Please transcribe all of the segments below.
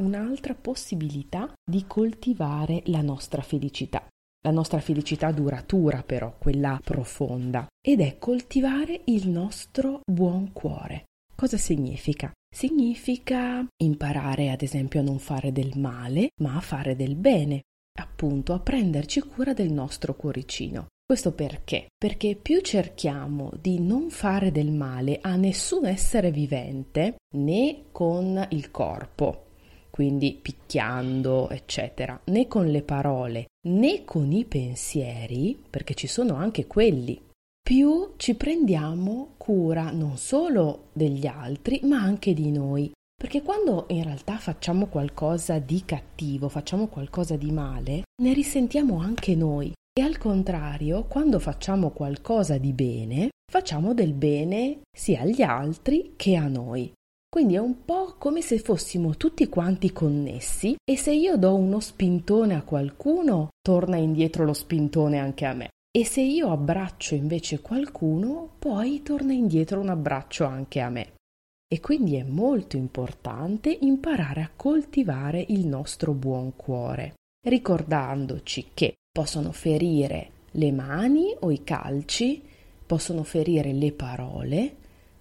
un'altra possibilità di coltivare la nostra felicità. La nostra felicità duratura però, quella profonda, ed è coltivare il nostro buon cuore. Cosa significa? Significa imparare ad esempio a non fare del male, ma a fare del bene, appunto a prenderci cura del nostro cuoricino. Questo perché? Perché più cerchiamo di non fare del male a nessun essere vivente, né con il corpo, quindi picchiando, eccetera, né con le parole, né con i pensieri, perché ci sono anche quelli, più ci prendiamo cura non solo degli altri, ma anche di noi. Perché quando in realtà facciamo qualcosa di cattivo, facciamo qualcosa di male, ne risentiamo anche noi. E al contrario, quando facciamo qualcosa di bene, facciamo del bene sia agli altri che a noi. Quindi è un po' come se fossimo tutti quanti connessi e se io do uno spintone a qualcuno, torna indietro lo spintone anche a me. E se io abbraccio invece qualcuno, poi torna indietro un abbraccio anche a me. E quindi è molto importante imparare a coltivare il nostro buon cuore, ricordandoci che possono ferire le mani o i calci, possono ferire le parole,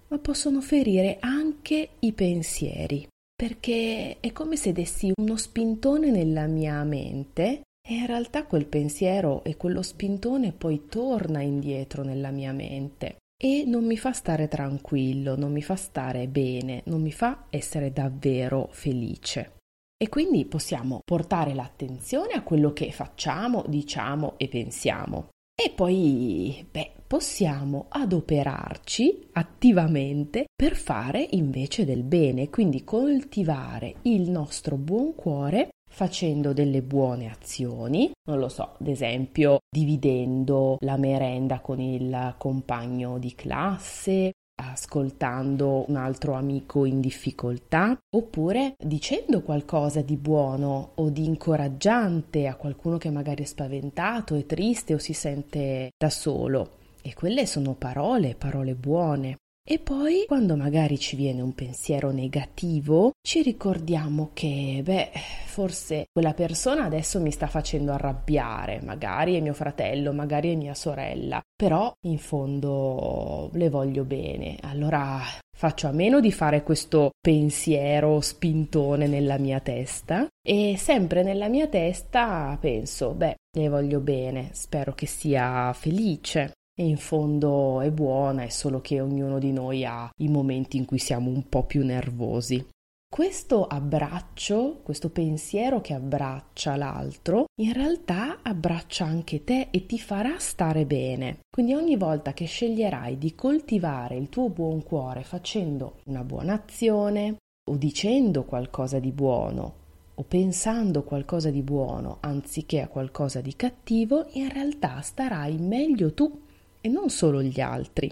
ma possono ferire anche i pensieri, perché è come se dessi uno spintone nella mia mente e in realtà quel pensiero e quello spintone poi torna indietro nella mia mente e non mi fa stare tranquillo, non mi fa stare bene, non mi fa essere davvero felice. E quindi possiamo portare l'attenzione a quello che facciamo, diciamo e pensiamo. E poi, beh, possiamo adoperarci attivamente per fare invece del bene, quindi coltivare il nostro buon cuore facendo delle buone azioni, non lo so, ad esempio dividendo la merenda con il compagno di classe, ascoltando un altro amico in difficoltà oppure dicendo qualcosa di buono o di incoraggiante a qualcuno che magari è spaventato, è triste o si sente da solo. E quelle sono parole, parole buone. E poi, quando magari ci viene un pensiero negativo, ci ricordiamo che, beh, forse quella persona adesso mi sta facendo arrabbiare, magari è mio fratello, magari è mia sorella, però in fondo le voglio bene. Allora faccio a meno di fare questo pensiero spintone nella mia testa e sempre nella mia testa penso, beh, le voglio bene, spero che sia felice, e in fondo è buona, è solo che ognuno di noi ha i momenti in cui siamo un po' più nervosi. Questo abbraccio, questo pensiero che abbraccia l'altro, in realtà abbraccia anche te e ti farà stare bene. Quindi ogni volta che sceglierai di coltivare il tuo buon cuore facendo una buona azione o dicendo qualcosa di buono o pensando qualcosa di buono anziché a qualcosa di cattivo, in realtà starai meglio tu e non solo gli altri.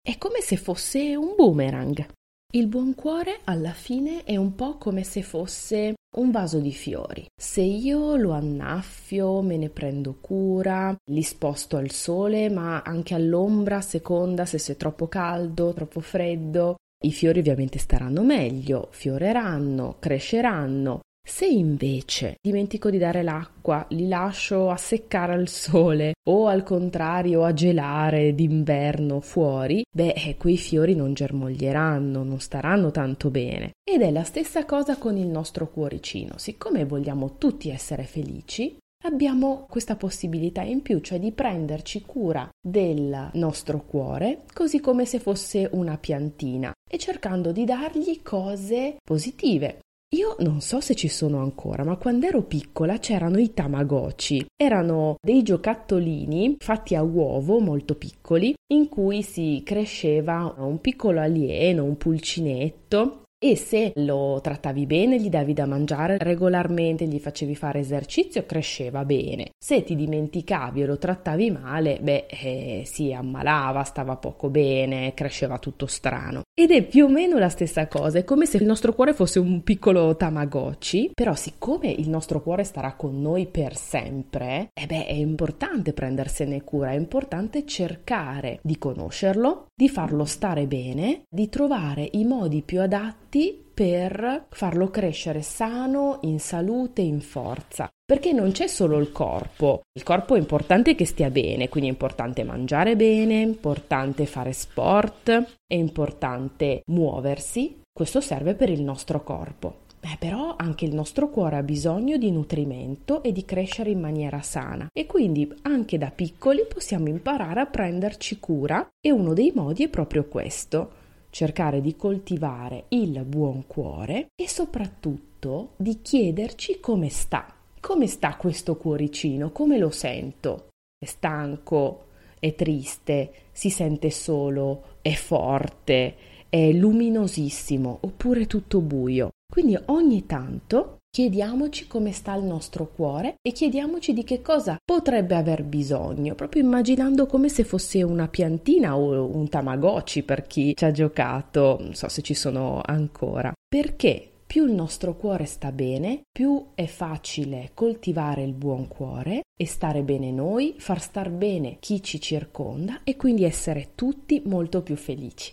È come se fosse un boomerang. Il buon cuore alla fine è un po' come se fosse un vaso di fiori. Se io lo annaffio, me ne prendo cura, li sposto al sole, ma anche all'ombra a seconda se è troppo caldo, troppo freddo, i fiori ovviamente staranno meglio, fioreranno, cresceranno, se invece dimentico di dare l'acqua, li lascio a seccare al sole o al contrario a gelare d'inverno fuori, beh, eh, quei fiori non germoglieranno, non staranno tanto bene. Ed è la stessa cosa con il nostro cuoricino. Siccome vogliamo tutti essere felici, abbiamo questa possibilità in più, cioè di prenderci cura del nostro cuore, così come se fosse una piantina, e cercando di dargli cose positive, io non so se ci sono ancora, ma quando ero piccola c'erano i tamagotchi. Erano dei giocattolini fatti a uovo molto piccoli in cui si cresceva un piccolo alieno, un pulcinetto e se lo trattavi bene, gli davi da mangiare regolarmente, gli facevi fare esercizio, cresceva bene. Se ti dimenticavi o lo trattavi male, beh, eh, si ammalava, stava poco bene, cresceva tutto strano. Ed è più o meno la stessa cosa, è come se il nostro cuore fosse un piccolo Tamagotchi, però siccome il nostro cuore starà con noi per sempre, eh beh, è importante prendersene cura, è importante cercare di conoscerlo, di farlo stare bene, di trovare i modi più adatti fatti per farlo crescere sano, in salute, in forza. Perché non c'è solo il corpo, il corpo è importante che stia bene, quindi è importante mangiare bene, è importante fare sport, è importante muoversi, questo serve per il nostro corpo. Beh, però anche il nostro cuore ha bisogno di nutrimento e di crescere in maniera sana e quindi anche da piccoli possiamo imparare a prenderci cura e uno dei modi è proprio questo, cercare di coltivare il buon cuore e soprattutto di chiederci come sta. Come sta questo cuoricino? Come lo sento? È stanco? È triste? Si sente solo? È forte? È luminosissimo? Oppure tutto buio? Quindi ogni tanto chiediamoci come sta il nostro cuore e chiediamoci di che cosa potrebbe aver bisogno, proprio immaginando come se fosse una piantina o un tamagotchi per chi ci ha giocato, non so se ci sono ancora. Perché più il nostro cuore sta bene, più è facile coltivare il buon cuore e stare bene noi, far star bene chi ci circonda e quindi essere tutti molto più felici.